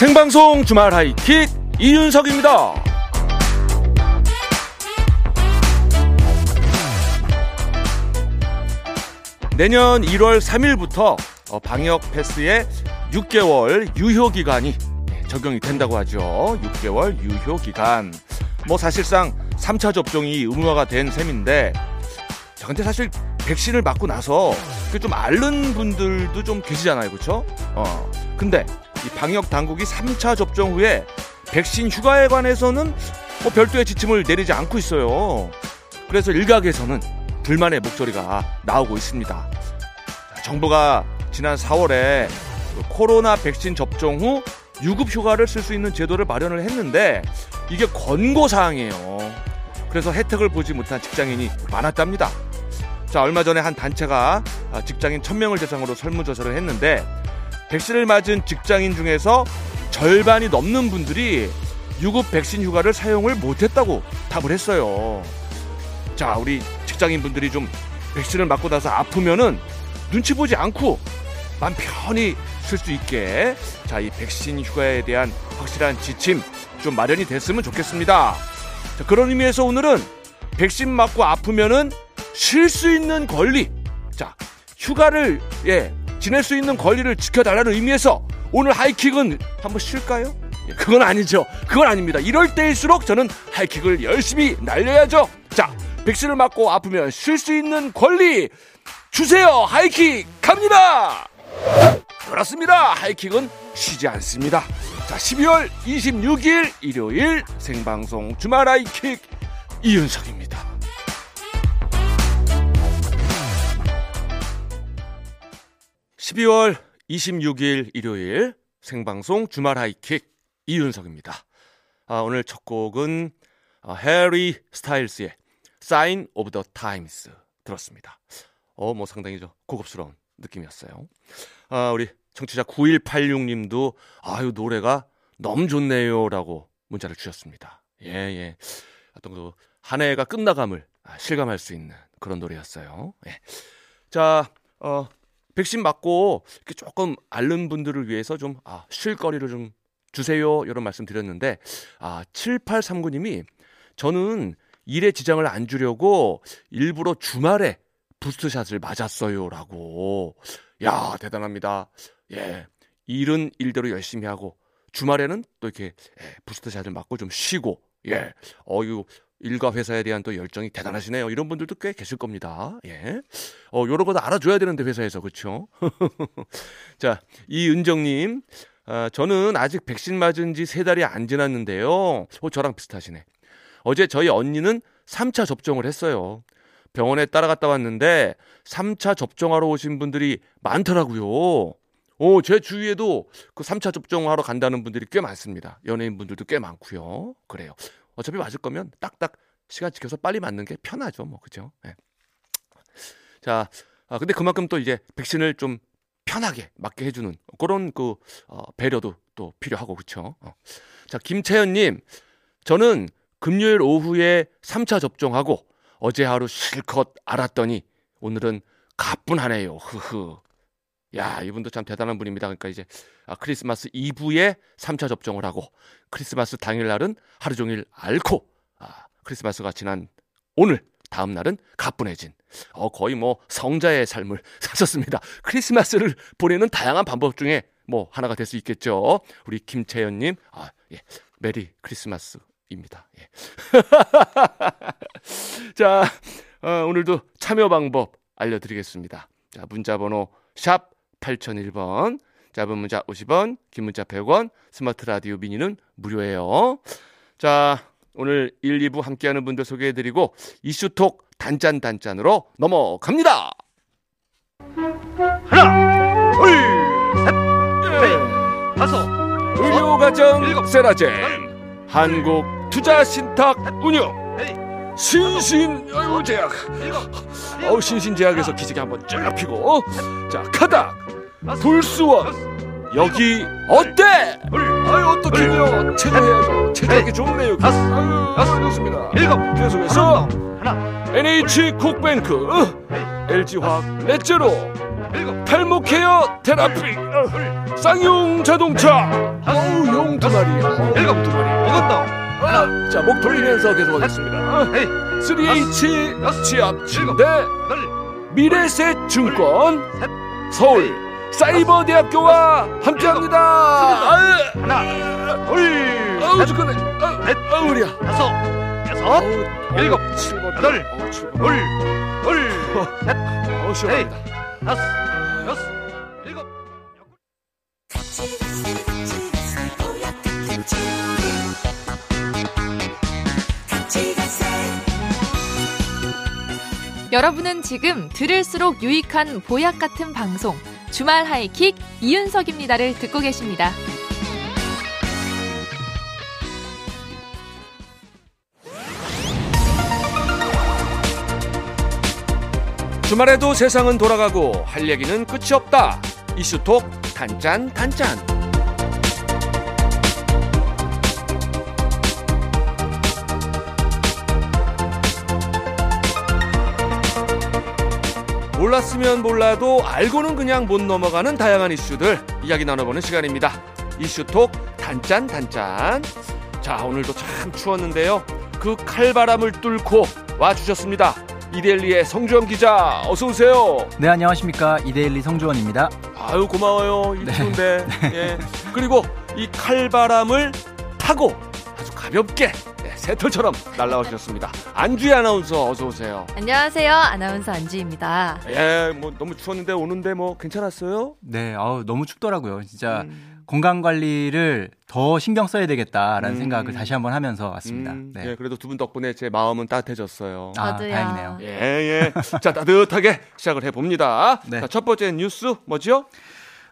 생방송 주말 하이킥 이윤석입니다. 내년 1월 3일부터 어, 방역 패스의 6개월 유효 기간이 적용이 된다고 하죠. 6개월 유효 기간. 뭐 사실상 3차 접종이 의무화가 된 셈인데 자, 근데 사실 백신을 맞고 나서 좀 앓는 분들도 좀 계시잖아요. 그렇죠? 어. 근데 이 방역 당국이 3차 접종 후에 백신 휴가에 관해서는 뭐 별도의 지침을 내리지 않고 있어요. 그래서 일각에서는 불만의 목소리가 나오고 있습니다. 정부가 지난 4월에 그 코로나 백신 접종 후 유급 휴가를 쓸 수 있는 제도를 마련을 했는데 이게 권고 사항이에요. 그래서 혜택을 보지 못한 직장인이 많았답니다. 자, 얼마 전에 한 단체가 직장인 1000명을 대상으로 설문조사를 했는데 백신을 맞은 직장인 중에서 절반이 넘는 분들이 유급 백신 휴가를 사용을 못했다고 답을 했어요. 자, 우리 직장인 분들이 좀 백신을 맞고 나서 아프면은 눈치 보지 않고 맘 편히 쓸 수 있게 자, 이 백신 휴가에 대한 확실한 지침 좀 마련이 됐으면 좋겠습니다. 자, 그런 의미에서 오늘은 백신 맞고 아프면은 쉴 수 있는 권리. 자, 휴가를 예, 지낼 수 있는 권리를 지켜달라는 의미에서 오늘 하이킥은 한번 쉴까요? 예, 그건 아니죠. 그건 아닙니다. 이럴 때일수록 저는 하이킥을 열심히 날려야죠. 자, 백신을 맞고 아프면 쉴 수 있는 권리 주세요. 하이킥 갑니다. 그렇습니다. 하이킥은 쉬지 않습니다. 자, 12월 26일 일요일 생방송 주말 하이킥 이윤석입니다. 12월 26일 일요일 생방송 주말 하이킥 이윤석입니다. 아, 오늘 첫 곡은 아, 해리 스타일스의 Sign of the Times 들었습니다. 어, 뭐 상당히 저 고급스러운 느낌이었어요. 아, 우리 청취자 9186님도 아유 노래가 너무 좋네요라고 문자를 주셨습니다. 예, 예. 어떤 그 한 해가 끝나감을 실감할 수 있는 그런 노래였어요. 예. 자, 어, 백신 맞고 이렇게 조금 앓는 분들을 위해서 좀 아, 쉴 거리를 좀 주세요. 이런 말씀 드렸는데 아, 7839님이 저는 일에 지장을 안 주려고 일부러 주말에 부스트샷을 맞았어요라고. 야, 대단합니다. 예. 일은 일대로 열심히 하고 주말에는 또 이렇게 예, 부스트샷을 맞고 좀 쉬고 예. 어유 일과 회사에 대한 또 열정이 대단하시네요. 이런 분들도 꽤 계실 겁니다. 예. 어, 요런 거도 알아줘야 되는데, 회사에서. 그쵸? 자, 이은정님. 아, 저는 아직 백신 맞은 지 세 달이 안 지났는데요. 어, 저랑 비슷하시네. 어제 저희 언니는 3차 접종을 했어요. 병원에 따라갔다 왔는데 3차 접종하러 오신 분들이 많더라고요. 오, 제 주위에도 그 3차 접종하러 간다는 분들이 꽤 많습니다. 연예인 분들도 꽤 많고요. 그래요. 어차피 맞을 거면 딱딱 시간 지켜서 빨리 맞는 게 편하죠. 뭐, 그죠? 네. 자, 아, 근데 그만큼 또 이제 백신을 좀 편하게 맞게 해주는 그런 그 어, 배려도 또 필요하고 그렇죠. 어. 자 김채연님, 저는 금요일 오후에 3차 접종하고 어제 하루 실컷 알았더니 오늘은 가뿐하네요. 흐흐. 야, 이분도 참 대단한 분입니다. 그러니까 이제 아, 크리스마스 이브에 3차 접종을 하고 크리스마스 당일날은 하루 종일 앓고 아, 크리스마스가 지난 오늘 다음 날은 가뿐해진 어, 거의 뭐 성자의 삶을 사셨습니다. 크리스마스를 보내는 다양한 방법 중에 뭐 하나가 될 수 있겠죠. 우리 김채연님, 아, 예, Merry Christmas입니다. 예. 자, 어, 오늘도 참여 방법 알려드리겠습니다. 자, 문자번호 샵 8001번, 짧은 문자 50원, 긴 문자 100원, 스마트 라디오 미니는 무료예요. 자, 오늘 1, 2부 함께하는 분들 소개해드리고 이슈톡 단짠단짠으로 넘어갑니다. 하나, 둘, 셋, 넷, 다섯, 의료가정 세라젬 한국 투자신탁 운용 신신 아유 제약. 어우 신신제약에서 기지개 한번 쫙 피고. 자 카닥 불수원. 여기 어때? 아유 어떻게요? 체조해야죠. 체조하기 좋네요. 아유 좋습니다. 일곱, 계속해서 NH 콕뱅크 LG 화학 넷제로 탈모 케어 테라피. 쌍용 자동차. 어우 용두 마리 일곱, 두 마리. 먹었다. 자 목 돌리면서 계속하겠습니다. 에이, 3H 여섯, 치압 침대. 열, 미래셋 증권. 서울 사이버 대학교와 함께합니다. 아유, 하나, 둘, 아우 셋, 죽겠네 아우, 넷, 아우 우리야. 다섯, 여섯, 일곱, 여덟, 둘, 둘, 셋, 시원합니다. 다섯, 여섯, 일곱. 여러분은 지금 들을수록 유익한 보약 같은 방송 주말 하이킥 이윤석입니다를 듣고 계십니다. 주말에도 세상은 돌아가고 할 얘기는 끝이 없다. 이슈톡 단짠 단짠. 몰랐으면 몰라도 알고는 그냥 못 넘어가는 다양한 이슈들 이야기 나눠보는 시간입니다. 이슈톡 단짠 단짠. 자 오늘도 참 추웠는데요. 그 칼바람을 뚫고 와주셨습니다. 이데일리의 성주영 기자 어서 오세요. 네 안녕하십니까 이데일리 성주원입니다. 아유 고마워요. 이 네. 추운데. 예. 그리고 이 칼바람을 타고 아주 가볍게 네, 새털처럼 날라오셨습니다. 안주희 아나운서 어서 오세요. 안녕하세요. 아나운서 안주입니다. 예, 뭐 너무 추웠는데 오는데 뭐 괜찮았어요? 네 아우 너무 춥더라고요. 진짜 음. 건강 관리를 더 신경 써야 되겠다라는 음. 생각을 다시 한번 하면서 왔습니다. 음, 네. 예, 그래도 두 분 덕분에 제 마음은 따뜻해졌어요. 아 저도요. 다행이네요. 예, 예. 자, 따뜻하게 시작을 해 봅니다. 네. 자, 첫 번째 뉴스 뭐죠?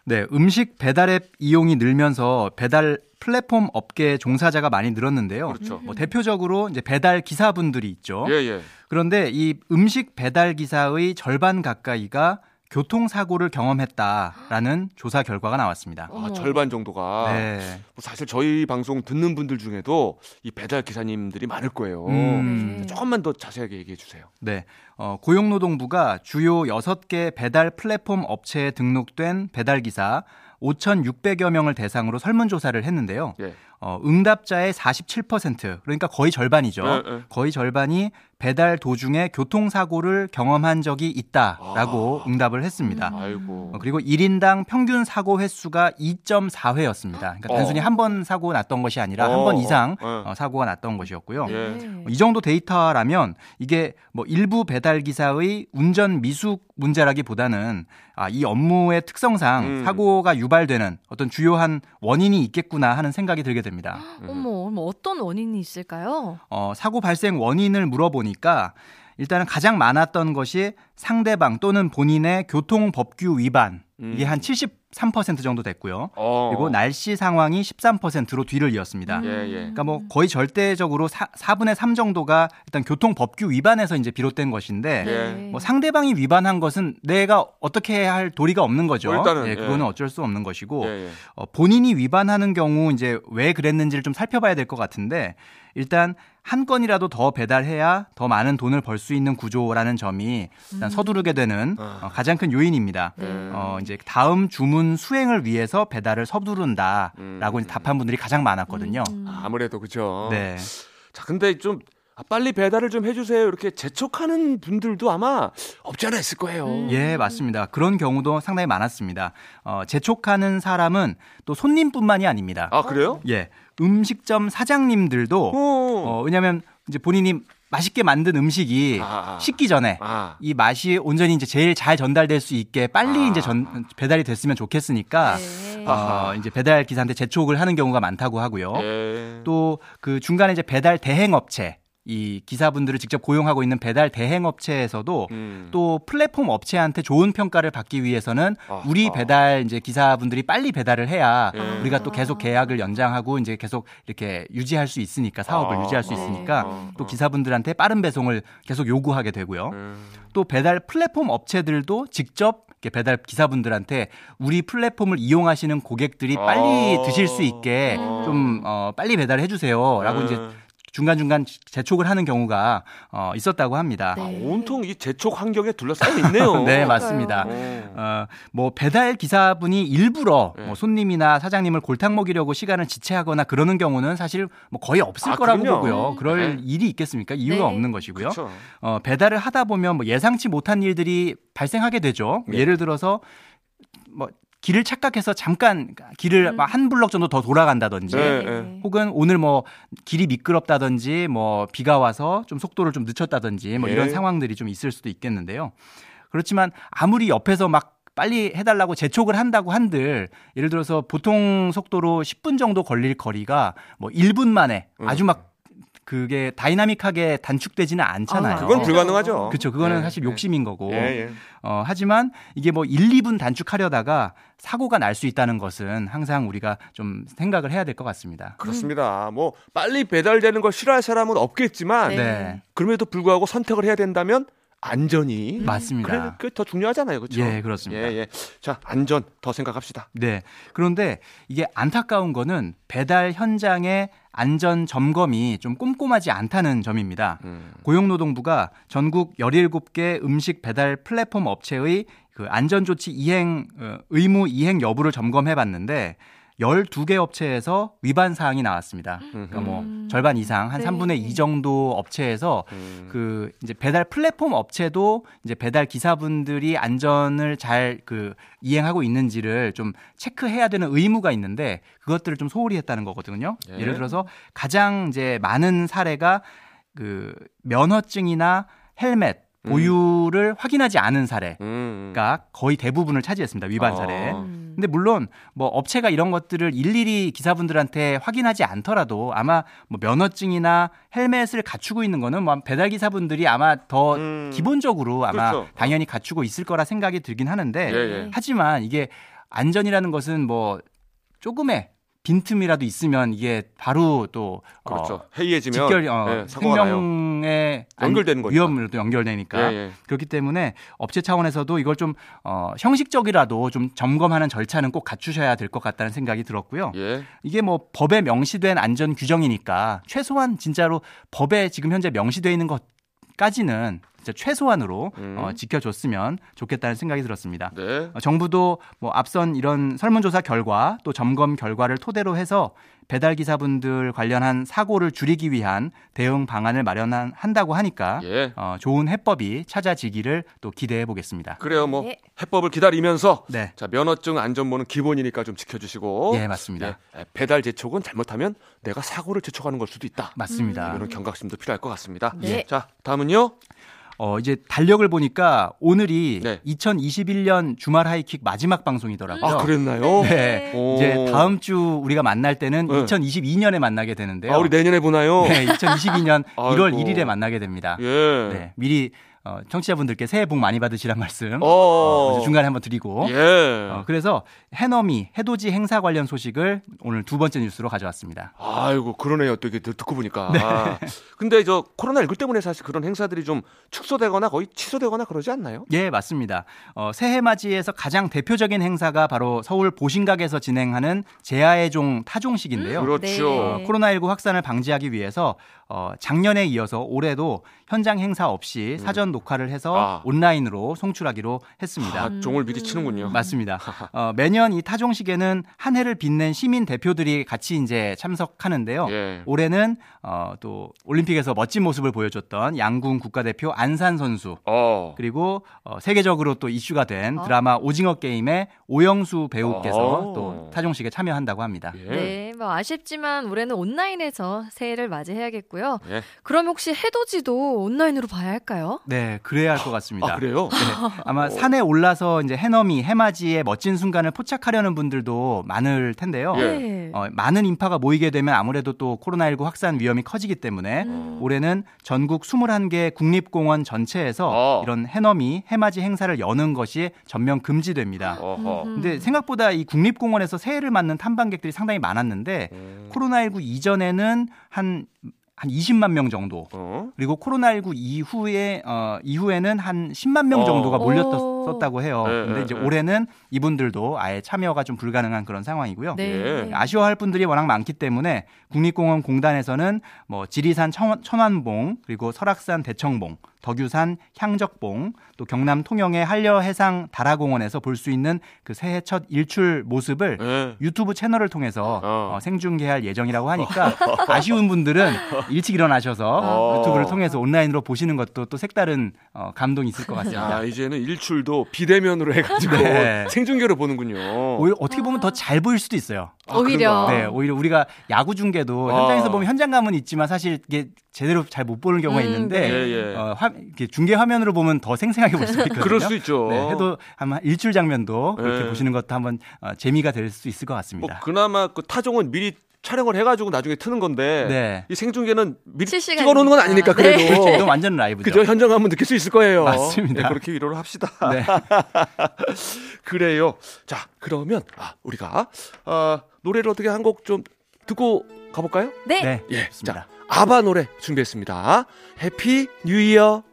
네 음식 배달 앱 이용이 늘면서 배달 플랫폼 업계 종사자가 많이 늘었는데요. 그렇죠. 뭐 대표적으로 이제 배달 기사분들이 있죠. 예, 예. 그런데 이 음식 배달 기사의 절반 가까이가 교통사고를 경험했다라는 조사 결과가 나왔습니다. 아. 절반 정도가. 네. 뭐 사실 저희 방송 듣는 분들 중에도 이 배달 기사님들이 많을 거예요. 음. 네. 조금만 더 자세하게 얘기해 주세요. 네. 어, 고용노동부가 주요 6개 배달 플랫폼 업체에 등록된 배달 기사 5,600여 명을 대상으로 설문조사를 했는데요. 예. 어, 응답자의 47% 그러니까 거의 절반이죠. 네, 네. 거의 절반이 배달 도중에 교통사고를 경험한 적이 있다라고 아. 응답을 했습니다. 아이고. 어, 그리고 1인당 평균 사고 횟수가 2.4회였습니다. 그러니까 어. 단순히 한 번 사고 났던 것이 아니라 한 어, 번 이상 어. 어, 사고가 났던 것이었고요. 예. 네. 이 정도 데이터라면 이게 뭐 일부 배달 기사의 운전 미숙 문제라기보다는 아, 이 업무의 특성상 음. 사고가 유발되는 어떤 주요한 원인이 있겠구나 하는 생각이 들게 됩니다. 어머, 어머, 어떤 원인이 있을까요? 어, 사고 발생 원인을 물어보니 까 일단은 가장 많았던 것이 상대방 또는 본인의 교통 법규 위반 이게 음. 한73% 정도 됐고요. 어. 그리고 날씨 상황이 13%로 뒤를 이었습니다. 예, 예. 그러니까 뭐 거의 절대적으로 사, 4분의 3 정도가 일단 교통 법규 위반에서 이제 비롯된 것인데 예. 뭐 상대방이 위반한 것은 내가 어떻게 할 도리가 없는 거죠. 뭐 일단은, 예, 예. 그거는 어쩔 수 없는 것이고 예, 예. 어, 본인이 위반하는 경우 이제 왜 그랬는지를 좀 살펴봐야 될 것 같은데 일단 한 건이라도 더 배달해야 더 많은 돈을 벌 수 있는 구조라는 점이 일단 서두르게 되는 아. 어, 가장 큰 요인입니다. 네. 어, 이제 다음 주문 수행을 위해서 배달을 서두른다라고 음. 이제 답한 분들이 가장 많았거든요. 음. 아무래도 그죠. 네. 자, 근데 좀 아, 빨리 배달을 좀 해주세요. 이렇게 재촉하는 분들도 아마 없지 않아 있을 거예요. 음. 예, 맞습니다. 그런 경우도 상당히 많았습니다. 어, 재촉하는 사람은 또 손님뿐만이 아닙니다. 아, 그래요? 예, 음식점 사장님들도 어. 어, 왜냐하면 이제 본인이 맛있게 만든 음식이 아, 아. 식기 전에 아. 이 맛이 온전히 이제 제일 잘 전달될 수 있게 빨리 아. 이제 전 배달이 됐으면 좋겠으니까 네. 어, 이제 배달 기사한테 재촉을 하는 경우가 많다고 하고요. 예. 또그 중간에 이제 배달 대행 업체 이 기사분들을 직접 고용하고 있는 배달 대행 업체에서도 음. 또 플랫폼 업체한테 좋은 평가를 받기 위해서는 아, 우리 아. 배달 이제 기사분들이 빨리 배달을 해야 예. 우리가 또 계속 계약을 연장하고 이제 계속 이렇게 유지할 수 있으니까 사업을 아, 유지할 수 아, 있으니까 아, 또 아. 기사분들한테 빠른 배송을 계속 요구하게 되고요. 음. 또 배달 플랫폼 업체들도 직접 배달 기사분들한테 우리 플랫폼을 이용하시는 고객들이 빨리 아. 드실 수 있게 아. 좀 어, 빨리 배달해 주세요라고 음. 이제 중간중간 재촉을 하는 경우가 어, 있었다고 합니다. 네. 아, 온통 이 재촉 환경에 둘러싸여 있네요. 네, 맞습니다. 어. 어, 뭐 배달 기사분이 일부러 네. 뭐 손님이나 사장님을 골탕 먹이려고 시간을 지체하거나 그러는 경우는 사실 뭐 거의 없을 아, 거라고 그럼요. 보고요. 그럴 네. 일이 있겠습니까? 이유가 네. 없는 것이고요. 어, 배달을 하다 보면 뭐 예상치 못한 일들이 발생하게 되죠. 네. 예를 들어서 뭐 길을 착각해서 잠깐 길을 음. 막한 블럭 정도 더 돌아간다든지 네, 네. 혹은 오늘 뭐 길이 미끄럽다든지 뭐 비가 와서 좀 속도를 좀 늦췄다든지 뭐 이런 네. 상황들이 좀 있을 수도 있겠는데요. 그렇지만 아무리 옆에서 막 빨리 해달라고 재촉을 한다고 한들 예를 들어서 보통 속도로 10분 정도 걸릴 거리가 뭐 1분 만에 음. 아주 막 그게 다이나믹하게 단축되지는 않잖아요. 아, 그건 네. 불가능하죠. 그렇죠. 그거는 네, 사실 네. 욕심인 거고. 예, 예. 어, 하지만 이게 뭐 1, 2분 단축하려다가 사고가 날 수 있다는 것은 항상 우리가 좀 생각을 해야 될 것 같습니다. 그렇습니다. 뭐 빨리 배달되는 걸 싫어할 사람은 없겠지만 네. 네. 그럼에도 불구하고 선택을 해야 된다면 안전이 맞습니다. 그래 그게 더 중요하잖아요. 그렇죠? 예, 그렇습니다. 예, 예. 자, 안전 더 생각합시다. 네. 그런데 이게 안타까운 거는 배달 현장의 안전 점검이 좀 꼼꼼하지 않다는 점입니다. 음. 고용노동부가 전국 17개 음식 배달 플랫폼 업체의 그 안전 조치 이행, 어, 의무 이행 여부를 점검해 봤는데 12개 업체에서 위반 사항이 나왔습니다. 그러니까 뭐 음. 절반 이상 한 네. 3분의 2 정도 업체에서 음. 그 이제 배달 플랫폼 업체도 이제 배달 기사분들이 안전을 잘 그 이행하고 있는지를 좀 체크해야 되는 의무가 있는데 그것들을 좀 소홀히 했다는 거거든요. 예. 예를 들어서 가장 이제 많은 사례가 그 면허증이나 헬멧 음. 보유를 확인하지 않은 사례가 음. 거의 대부분을 차지했습니다. 위반 사례. 아. 음. 근데 물론 뭐 업체가 이런 것들을 일일이 기사분들한테 확인하지 않더라도 아마 뭐 면허증이나 헬멧을 갖추고 있는 거는 뭐 배달 기사분들이 아마 더 음. 기본적으로 아마 그렇죠. 당연히 갖추고 있을 거라 생각이 들긴 하는데 예, 예. 하지만 이게 안전이라는 것은 뭐 조금의 빈틈이라도 있으면 이게 바로 또 그렇죠. 어, 해이해지면 직결 어, 예. 생명에 안- 연결되는 거니까. 위험으로 또 연결되니까 예, 예. 그렇기 때문에 업체 차원에서도 이걸 좀 어, 형식적이라도 좀 점검하는 절차는 꼭 갖추셔야 될 것 같다는 생각이 들었고요. 예. 이게 뭐 법에 명시된 안전 규정이니까 최소한 진짜로 법에 지금 현재 명시되어 있는 것 까지는 최소한으로 음. 어, 지켜줬으면 좋겠다는 생각이 들었습니다. 네. 어, 정부도 뭐 앞선 이런 설문조사 결과 또 점검 결과를 토대로 해서 배달 기사분들 관련한 사고를 줄이기 위한 대응 방안을 마련한다고 하니까 예. 어, 좋은 해법이 찾아지기를 또 기대해 보겠습니다. 그래요. 뭐 네. 해법을 기다리면서 네, 자, 면허증 안전모는 기본이니까 좀 지켜 주시고 예 맞습니다. 예, 배달 재촉은 잘못하면 내가 사고를 재촉하는 걸 수도 있다. 맞습니다. 이런 경각심도 필요할 것 같습니다. 네. 자, 다음은요. 어, 이제 달력을 보니까 오늘이 네. 2021년 주말 하이킥 마지막 방송이더라고요. 아, 그랬나요? 네. 오. 이제 다음 주 우리가 만날 때는 네. 2022년에 만나게 되는데요. 아, 우리 내년에 보나요? 네, 2022년 아이고. 1월 1일에 만나게 됩니다. 예. 네, 미리 어, 청취자분들께 새해 복 많이 받으시란 말씀 어. 어, 중간에 한번 드리고 예. 어, 그래서 해넘이 해돋이 행사 관련 소식을 오늘 두 번째 뉴스로 가져왔습니다. 아이고 그러네요. 또 이게 듣고 보니까. 네. 아, 근데 저 코로나 19 때문에 사실 그런 행사들이 좀 축소되거나 거의 취소되거나 그러지 않나요? 예, 맞습니다. 어, 새해 맞이에서 가장 대표적인 행사가 바로 서울 보신각에서 진행하는 제아의 종 타종식인데요. 그렇죠. 네. 어, 코로나 19 확산을 방지하기 위해서 어, 작년에 이어서 올해도 현장 행사 없이 사전 녹화를 해서 음. 아. 온라인으로 송출하기로 했습니다. 아, 종을 미리 치는군요. 맞습니다. 어, 매년 이 타종식에는 한 해를 빛낸 시민 대표들이 같이 이제 참석하는데요. 예. 올해는 어, 또 올림픽에서 멋진 모습을 보여줬던 양궁 국가대표 안산 선수 어. 그리고 어, 세계적으로 또 이슈가 된 어? 드라마 오징어 게임의 오영수 배우께서 어. 또 타종식에 참여한다고 합니다. 예. 네, 뭐 아쉽지만 올해는 온라인에서 새해를 맞이해야겠고요. 예. 그럼 혹시 해돋이도 온라인으로 봐야 할까요? 네, 그래야 할 것 같습니다. 아, 그래요? 네, 아마 산에 올라서 이제 해넘이 해맞이의 멋진 순간을 포착하려는 분들도 많을 텐데요. 예. 네. 어, 많은 인파가 모이게 되면 아무래도 또 코로나19 확산 위험이 커지기 때문에 음. 올해는 전국 21개 국립공원 전체에서 어. 이런 해넘이 해맞이 행사를 여는 것이 전면 금지됩니다. 어허. 음. 근데 생각보다 이 국립공원에서 새해를 맞는 탐방객들이 상당히 많았는데 음. 코로나19 이전에는 한, 한 20만 명 정도 어? 그리고 코로나19 이후에 어, 이후에는 한 10만 명 어. 정도가 오. 몰렸었던 썼다고 해요. 네, 근데 네, 이제 네. 올해는 이분들도 아예 참여가 좀 불가능한 그런 상황이고요. 네. 예. 아쉬워할 분들이 워낙 많기 때문에 국립공원 공단에서는 뭐 지리산 천, 천완봉 그리고 설악산 대청봉 덕유산 향적봉 또 경남 통영의 한려 해상 다라공원에서 볼 수 있는 그 새해 첫 일출 모습을 예. 유튜브 채널을 통해서 어. 어, 생중계할 예정이라고 하니까 아쉬운 분들은 일찍 일어나셔서 어. 유튜브를 통해서 온라인으로 보시는 것도 또 색다른 어, 감동이 있을 것 같습니다. 야, 이제는 일출도 비대면으로 해가지고 네. 생중계로 보는군요. 오히려 어떻게 보면 더 잘 보일 수도 있어요. 아, 오히려. 네, 오히려 우리가 야구 중계도 아. 현장에서 보면 현장감은 있지만 사실 이게 제대로 잘 못 보는 경우가 음, 있는데 예, 예. 어, 화, 이렇게 중계 화면으로 보면 더 생생하게 볼 수 있거든요. 그럴 수 있죠. 네, 해도 아마 일출 장면도 그렇게 네. 보시는 것도 한번 어, 재미가 될 수 있을 것뭐 같습니다. 그나마 그 타종은 미리 촬영을 해가지고 나중에 트는 건데 네. 이 생중계는 미리. 찍어놓는 건 아니니까 그래도 네. 이건 완전 라이브죠. 그죠 현장 가면 느낄 수 있을 거예요. 맞습니다. 네, 그렇게 위로를 합시다. 네. 그래요. 자 그러면 아, 우리가 어, 노래를 어떻게 한 곡 좀 듣고 가볼까요? 네. 네, 예, 좋습니다. 자 아바 노래 준비했습니다. Happy New Year.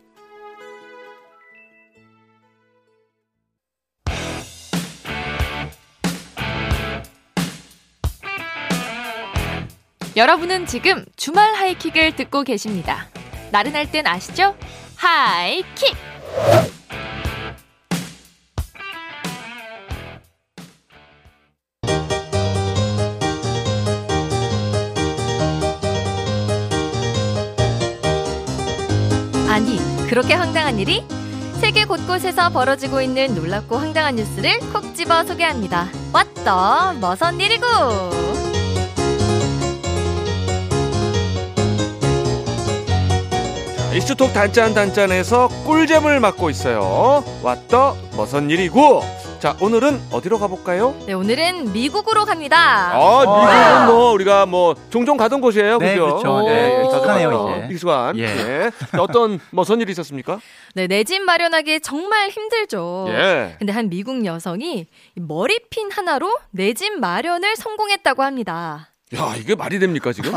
여러분은 지금 주말 하이킥을 듣고 계십니다. 나른할 땐 아시죠? 하이킥! 아니, 그렇게 황당한 일이? 세계 곳곳에서 벌어지고 있는 놀랍고 황당한 뉴스를 콕 집어 소개합니다. 왔더 머선 일이고! 이슈톡 단짠 단짠에서 꿀잼을 맡고 있어요. 왔더 머선 일이고. 자 오늘은 어디로 가볼까요? 네, 오늘은 미국으로 갑니다. 아 미국은 뭐 우리가 뭐 종종 가던 곳이에요, 네, 그죠? 그렇죠. 네, 익숙하네요, 가서 이제. 익숙한. 예. 예. 자, 어떤 머선 일이 있었습니까? 네, 내 집 마련하기 정말 힘들죠. 예. 근데 한 미국 여성이 이 머리핀 하나로 내 집 마련을 성공했다고 합니다. 야 이게 말이 됩니까 지금?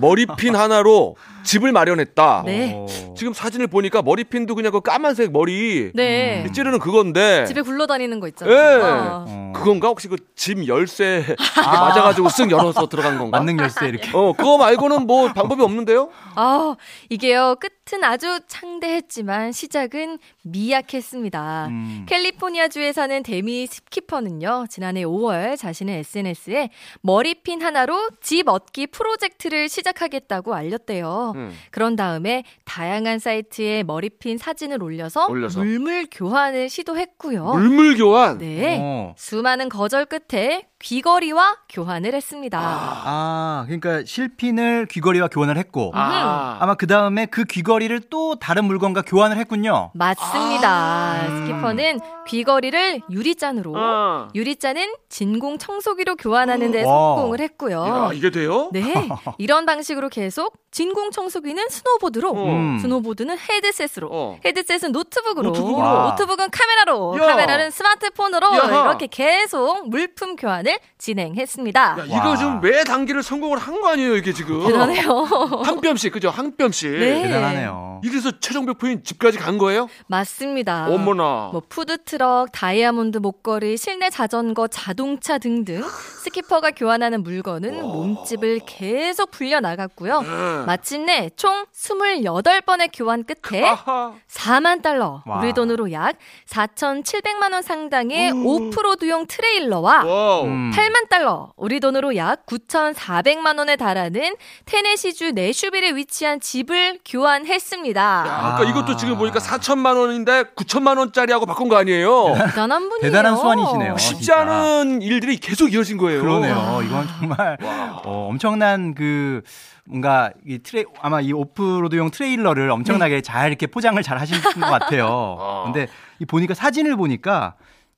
머리핀 하나로 집을 마련했다. 네. 오. 지금 사진을 보니까 머리핀도 그냥 그 까만색 머리 네. 음. 찌르는 그건데 집에 굴러다니는 거 예. 있잖아요. 어. 그건가 혹시 그 집 열쇠 맞아가지고 쓱 열어서 들어간 건가? 만능 열쇠 이렇게. 어 그거 말고는 뭐 방법이 없는데요? 아, 이게요. 끝 은 아주 창대했지만 시작은 미약했습니다. 음. 캘리포니아주에 사는 데미 스키퍼는요, 지난해 5월 자신의 SNS에 머리핀 하나로 집 얻기 프로젝트를 시작하겠다고 알렸대요. 음. 그런 다음에 다양한 사이트에 머리핀 사진을 올려서, 올려서. 물물 교환을 시도했고요. 물물 교환. 네. 어. 수많은 거절 끝에 귀걸이와 교환을 했습니다. 아, 그러니까 실핀을 귀걸이와 교환을 했고 아. 아마 그 다음에 그 귀걸이 를 또 다른 물건과 교환을 했군요. 맞습니다. 아. 스키퍼는 귀걸이를 유리잔으로, 아. 유리잔은 진공 청소기로 교환하는 데 와. 성공을 했고요. 야, 이게 돼요? 네. 이런 방식으로 계속 진공 청소기는 스노보드로, 어. 음. 스노보드는 헤드셋으로, 어. 헤드셋은 노트북으로, 노트북으로. 와. 노트북은 카메라로, 야. 카메라는 스마트폰으로 야하. 이렇게 계속 물품 교환을 진행했습니다. 야, 이거 와. 좀 매 단계를 성공을 한 거 아니에요, 이게 지금? 대단해요. 한 뼘씩, 그죠? 한 뼘씩. 네. 대단하네요. 이래서 최종 목표인 집까지 간 거예요? 맞습니다. 어머나. 뭐 푸드트럭, 다이아몬드 목걸이, 실내 자전거, 자동차 등등 스키퍼가 교환하는 물건은 몸집을 계속 불려 나갔고요. 네. 마침내 총 28번의 교환 끝에 아하. 4만 달러, 와. 우리 돈으로 약 4,700만 원 상당의 오. 오프로드용 트레일러와 와우. 음. 8만 달러, 우리 돈으로 약 9,400만 원에 달하는 테네시주 내슈빌에 위치한 집을 교환했습니다. 야, 아까 아. 이것도 지금 보니까 4천만 원인데 9천만 원짜리하고 바꾼 거 아니에요? 대단한 분이에요. 대단한 수완이시네요. 쉽지 진짜. 않은 일들이 계속 이어진 거예요. 그러네요. 이건 정말 어, 엄청난 그 뭔가 이 트레 아마 이 오프로드용 트레일러를 엄청나게 잘 이렇게 포장을 잘 하신 것 같아요. 어. 근데 이 보니까 사진을 보니까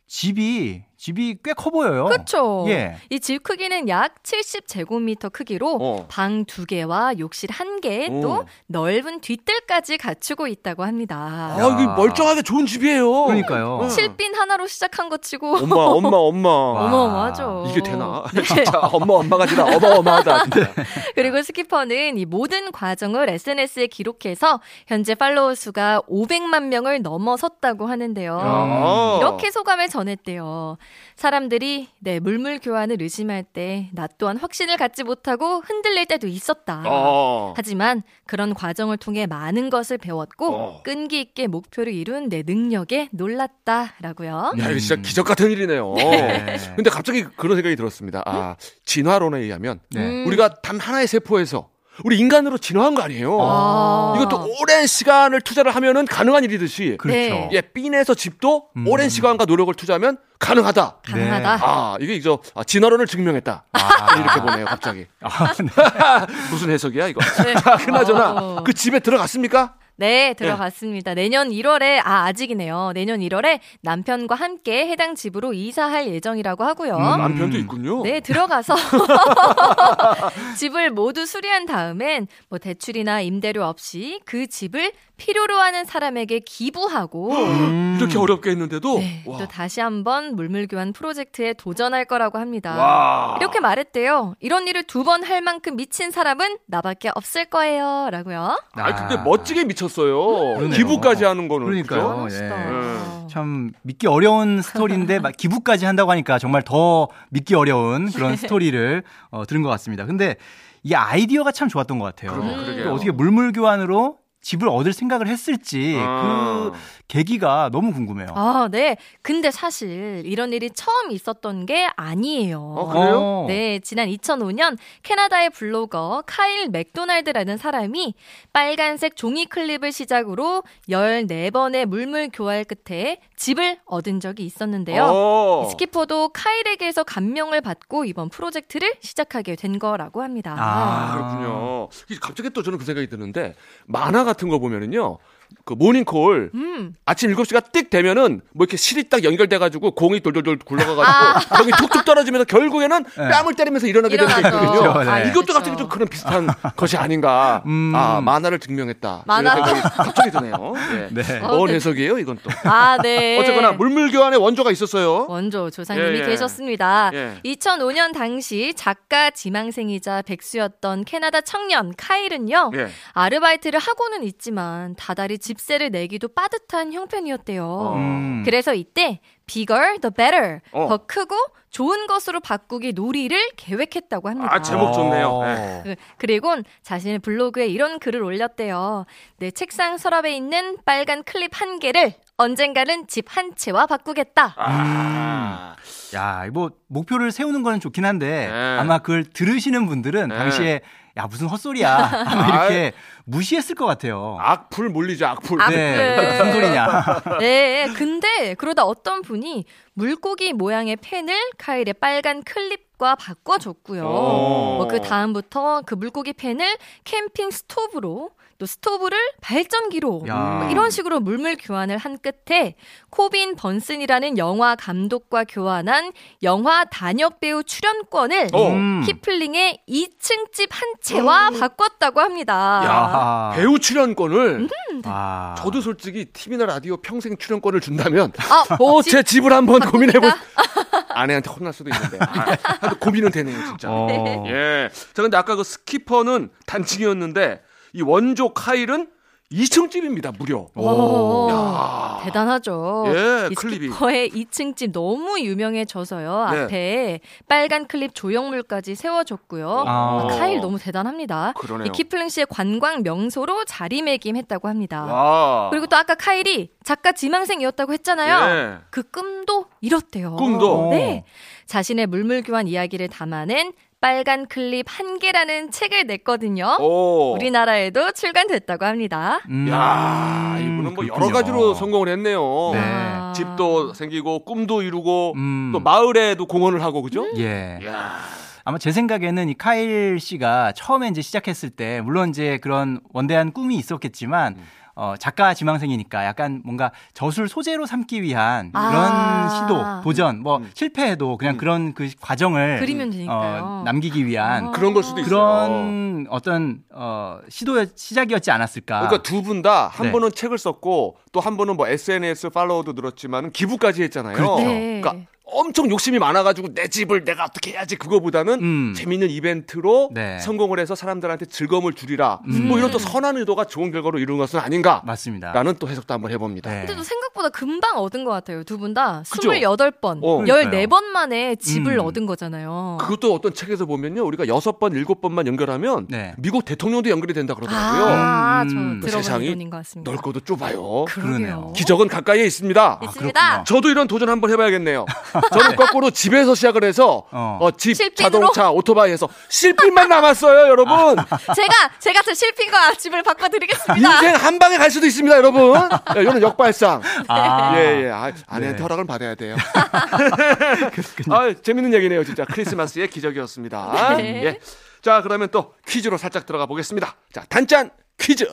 집이 집이 꽤 커 보여요. 그렇죠. 예. 이 집 크기는 약 70제곱미터 크기로 어. 방두 개와 욕실 한 개, 또 오. 넓은 뒷뜰까지 갖추고 있다고 합니다. 아, 이게 멀쩡하게 좋은 집이에요. 그러니까요. 응. 실빈 하나로 시작한 것 치고 엄마, 엄마, 엄마. 어마어마하죠. 이게 되나? 네. 진짜 엄마, 엄마가 아니라 어마어마하다. 진짜. 그리고 스키퍼는 이 모든 과정을 SNS에 기록해서 현재 팔로워 수가 500만 명을 넘어섰다고 하는데요. 아. 이렇게 소감을 전했대요. 사람들이 네, 물물 교환을 의심할 때 나 또한 확신을 갖지 못하고 흔들릴 때도 있었다. 어. 하지만 그런 과정을 통해 많은 것을 배웠고 어. 끈기 있게 목표를 이룬 내 능력에 놀랐다라고요. 야, 이거 진짜 기적 같은 일이네요. 네. 근데 갑자기 그런 생각이 들었습니다. 아, 진화론에 의하면 네. 음. 우리가 단 하나의 세포에서 우리 인간으로 진화한 거 아니에요. 아. 이것도 오랜 시간을 투자를 하면은 가능한 일이듯이 그렇죠. 네. 예, 삔에서 집도 음. 오랜 시간과 노력을 투자하면 가능하다. 가능하다. 아, 이게 이제 아, 진화론을 증명했다. 아. 이렇게 보네요, 갑자기. 아, 네. 무슨 해석이야, 이거? 네. 자, 그나저나 어. 그 집에 들어갔습니까? 네, 들어갔습니다. 내년 1월에, 아, 아직이네요. 내년 1월에 남편과 함께 해당 집으로 이사할 예정이라고 하고요. 음. 남편도 있군요. 네, 들어가서 집을 모두 수리한 다음엔 뭐 대출이나 임대료 없이 그 집을 필요로 하는 사람에게 기부하고 음. 이렇게 어렵게 했는데도 네, 와. 또 다시 한번 물물교환 프로젝트에 도전할 거라고 합니다. 와. 이렇게 말했대요. 이런 일을 두 번 할 만큼 미친 사람은 나밖에 없을 거예요. 라고요. 아, 근데 멋지게 미쳤어요. 그러네요. 기부까지 하는 거는. 그러니까요. 예. 멋있다. 참 믿기 어려운 스토리인데 막 기부까지 한다고 하니까 정말 더 믿기 어려운 그런 스토리를 어, 들은 것 같습니다. 근데 이 아이디어가 참 좋았던 것 같아요. 그러게, 어떻게 물물 교환으로 집을 얻을 생각을 했을지 아. 그 계기가 너무 궁금해요. 아, 네. 근데 사실 이런 일이 처음 있었던 게 아니에요. 어, 그래요? 어. 네, 지난 2005년 캐나다의 블로거 카일 맥도날드라는 사람이 빨간색 종이 클립을 시작으로 14번의 물물 교환 끝에 집을 얻은 적이 있었는데요. 어. 스키퍼도 카일에게서 감명을 받고 이번 프로젝트를 시작하게 된 거라고 합니다. 아, 그렇군요. 갑자기 또 저는 그 생각이 드는데 만화 같은 거 보면은요. 그 모닝콜 음, 아침 7시가 띡 되면은 뭐 이렇게 실이 딱 연결돼 가지고 공이 돌돌돌 아. 굴러가 가지고 거기 툭툭 떨어지면서 결국에는 네. 뺨을 때리면서 일어나게 되는 게. 있거든요. 그렇죠, 네. 이것도 그렇죠. 갑자기 좀 그런 비슷한 것이 아닌가. 음. 아, 만화를 증명했다. 만화. 갑자기 드네요. 예. 네. 어, 뭔 네. 해석이에요, 이건 또. 아, 네. 어쨌거나 물물 교환의 원조가 있었어요. 원조 조상님이 예, 예. 계셨습니다. 예. 2005년 당시 작가 지망생이자 백수였던 캐나다 청년 카일은요. 예. 아르바이트를 하고는 있지만 다달이 집세를 내기도 빠듯한 형편이었대요. 어. 음. 그래서 이때 bigger the better 어. 더 크고 좋은 것으로 바꾸기 놀이를 계획했다고 합니다. 아, 제목 좋네요. 어. 네. 그- 그리곤 자신의 블로그에 이런 글을 올렸대요. 내 책상 서랍에 있는 빨간 클립 한 개를 언젠가는 집 한 채와 바꾸겠다. 아. 야, 뭐 목표를 세우는 거는 좋긴 한데 네. 아마 그걸 들으시는 분들은 네. 당시에 야 무슨 헛소리야 이렇게 무시했을 것 같아요. 악플 몰리죠, 악플. 악플. 네, 무슨 소리냐. 네, 근데 그러다 어떤 분이 물고기 모양의 펜을 카일의 빨간 클립과 바꿔줬고요. 오. 뭐그 다음부터 그 물고기 펜을 캠핑 스토브로 또 스토브를 발전기로 야. 뭐 이런 식으로 물물 교환을 한 끝에 코빈 번슨이라는 영화 감독과 교환한 영화 단역 배우 출연권을 어. 음. 키플링의 2층 집 한 채와 바꿨다고 합니다. 야. 배우 출연권을 아. 저도 솔직히 TV나 라디오 평생 출연권을 준다면 아, 어, 집- 제 집을 한번 고민해 볼 아내한테 혼날 수도 있는데. 아, 고민은 되네요, 진짜. 어. 예. 자, 근데 아까 그 스키퍼는 단층이었는데 이 원조 카일은 2층 집입니다, 무려. 오, 야. 대단하죠. 예, 이 클립이. 스키퍼의 2층 집 너무 유명해져서요. 네. 앞에 빨간 클립 조형물까지 세워줬고요. 아. 아, 카일 너무 대단합니다. 그러네요. 이 키플링 씨의 관광 명소로 자리매김했다고 합니다. 와. 그리고 또 아까 카일이 작가 지망생이었다고 했잖아요. 예. 그 꿈도 이렇대요. 꿈도? 네. 자신의 물물 교환 이야기를 담아낸 빨간 클립 한 개라는 책을 냈거든요. 오. 우리나라에도 출간됐다고 합니다. 음. 야, 이분은 뭐 여러 그렇군요. 가지로 성공을 했네요. 네. 아. 집도 생기고 꿈도 이루고 음. 또 마을에도 공헌을 하고 그죠? 예. 야. 아마 제 생각에는 이 카일 씨가 처음에 이제 시작했을 때 물론 이제 그런 원대한 꿈이 있었겠지만 음. 어, 작가 지망생이니까 약간 뭔가 저술 소재로 삼기 위한 그런 아. 시도, 도전, 뭐 음. 실패해도 그냥 그런 그 과정을 그리면 되니까요. 어, 남기기 위한 어. 그런 걸 수도 있어요. 그런 어떤 어, 시도의 시작이었지 않았을까. 그러니까 두 분 다한 네. 분은 책을 썼고 또한 분은 뭐 SNS 팔로워도 늘었지만 기부까지 했잖아요. 그렇죠. 네. 그러니까 엄청 욕심이 많아가지고 내 집을 내가 어떻게 해야지 그거보다는 음. 재밌는 이벤트로 네. 성공을 해서 사람들한테 즐거움을 주리라. 음. 뭐 이런 또 선한 의도가 좋은 결과로 이룬 것은 아닌가라는 맞습니다. 또 해석도 한번 해봅니다. 네. 근데 또 생각보다 금방 얻은 것 같아요. 두 분 다 그죠? 28번, 어. 14번 만에 집을 음. 얻은 거잖아요. 그것도 어떤 책에서 보면요, 우리가 여섯 번, 일곱 번만 연결하면 네. 미국 대통령도 연결이 된다 그러더라고요. 아, 음. 저그 세상이 이론인 것 같습니다. 넓고도 좁아요. 그러네요. 기적은 가까이에 있습니다. 있습니다. 그렇군요. 저도 이런 도전 한번 해봐야겠네요. 저는 거꾸로 집에서 시작을 해서 어. 어, 집, 실핀으로? 자동차, 오토바이 해서 실핀만 남았어요, 여러분. 제가 제가 저 실핀과 집을 바꿔드리겠습니다. 인생 한 방에 갈 수도 있습니다, 여러분. 야, 이거는 역발상. 아. 예, 예. 아, 아내한테 네. 허락을 받아야 돼요. 아, 재밌는 얘기네요, 진짜. 크리스마스의 기적이었습니다. 네. 예. 자, 그러면 또 퀴즈로 살짝 들어가 보겠습니다. 자, 단짠 퀴즈.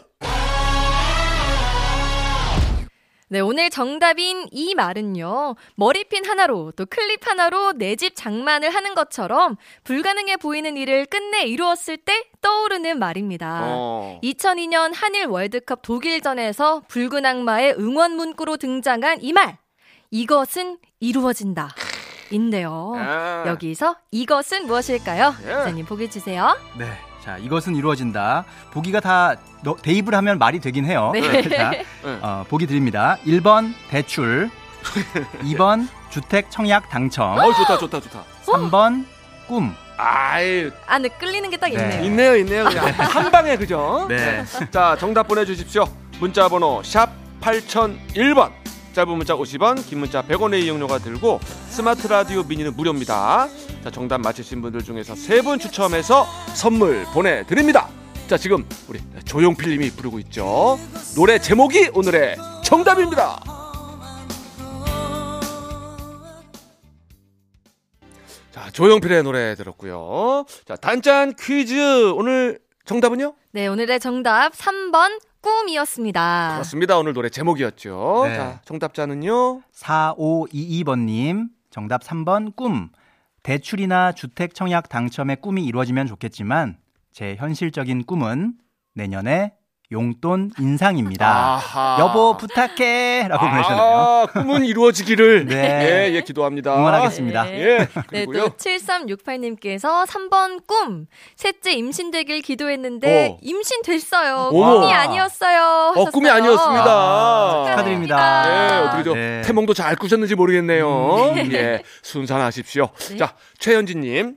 네, 오늘 정답인 이 말은요. 머리핀 하나로 또 클립 하나로 내 집 장만을 하는 것처럼 불가능해 보이는 일을 끝내 이루었을 때 떠오르는 말입니다. 어. 2002년 한일 월드컵 독일전에서 붉은 악마의 응원 문구로 등장한 이 말. 이것은 이루어진다. 인데요. 아. 여기서 이것은 무엇일까요? 예. 선생님 보기 주세요. 네. 자, 이것은 이루어진다. 보기가 다 너- 대입을 하면 말이 되긴 해요. 네. 자, 네. 어, 보기 드립니다. 1번 대출, 2번 주택 청약 당첨, 어, 좋다, 좋다, 좋다. 3번 꿈. 아이, 안에 끌리는 게 딱 네. 있네요. 있네요, 있네요. 그냥 한 방에, 그죠? 네. 자, 정답 보내주십시오. 문자 번호 샵 8001번. 짧은 문자 50원, 긴 문자 100원의 이용료가 들고 스마트 라디오 미니는 무료입니다. 자, 정답 맞히신 분들 중에서 세 분 추첨해서 선물 보내드립니다. 자, 지금 우리 조용필님이 부르고 있죠. 노래 제목이 오늘의 정답입니다. 자, 조용필의 노래 들었고요. 자, 단짠 퀴즈 오늘 정답은요? 네, 오늘의 정답 3번 꿈이었습니다. 그렇습니다. 오늘 노래 제목이었죠. 네. 자, 정답자는요. 4522번님, 정답 3번 꿈. 대출이나 주택 청약 당첨의 꿈이 이루어지면 좋겠지만, 제 현실적인 꿈은 내년에 용돈 인상입니다. 아하. 여보 부탁해 라고 보내셨네요. 아, 꿈은 이루어지기를 네. 예, 예, 기도합니다. 응원하겠습니다. 네. 예, 네, 그리고요. 또 7368님께서 3번 꿈. 셋째 임신되길 기도했는데 오. 임신됐어요. 어머. 꿈이 아니었어요. 어, 하셨어요. 꿈이 아니었습니다. 아, 축하드립니다. 예, 어떻게 저 네. 태몽도 잘 꾸셨는지 모르겠네요. 예, 순산하십시오. 네. 자, 최현진님.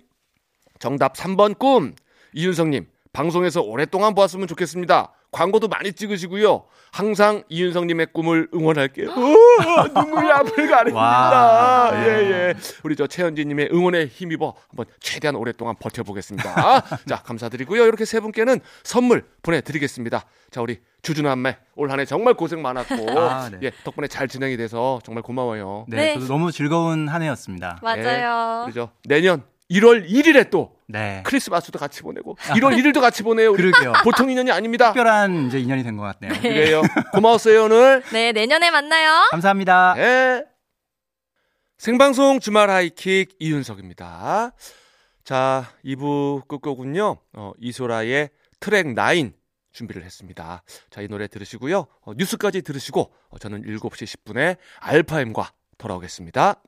정답 3번 꿈. 이윤성님. 방송에서 오랫동안 보았으면 좋겠습니다. 광고도 많이 찍으시고요. 항상 이윤성님의 꿈을 응원할게요. 오, 눈물이 앞을 가립니다. 와. 예, 예. 우리 저 최현진님의 응원에 힘입어 한번 최대한 오랫동안 버텨보겠습니다. 자, 감사드리고요. 이렇게 세 분께는 선물 보내드리겠습니다. 자, 우리 주주남매 올 한해 정말 고생 많았고, 아, 네. 예, 덕분에 잘 진행이 돼서 정말 고마워요. 네, 네. 저도 너무 즐거운 한 해였습니다. 맞아요. 우리 저 내년 1월 1일에 또 네. 크리스마스도 같이 보내고 1월 1일도 같이 보내요. 그러게요. 보통 인연이 아닙니다. 특별한 이제 인연이 된 것 같네요. 그래요. 고마웠어요 오늘. 네, 내년에 만나요. 감사합니다. 예. 생방송 주말 하이킥 이윤석입니다. 자, 2부 끝곡은요. 어, 이소라의 트랙 9 준비를 했습니다. 자, 이 노래 들으시고요. 어, 뉴스까지 들으시고 어, 저는 7시 10분에 알파엠과 돌아오겠습니다.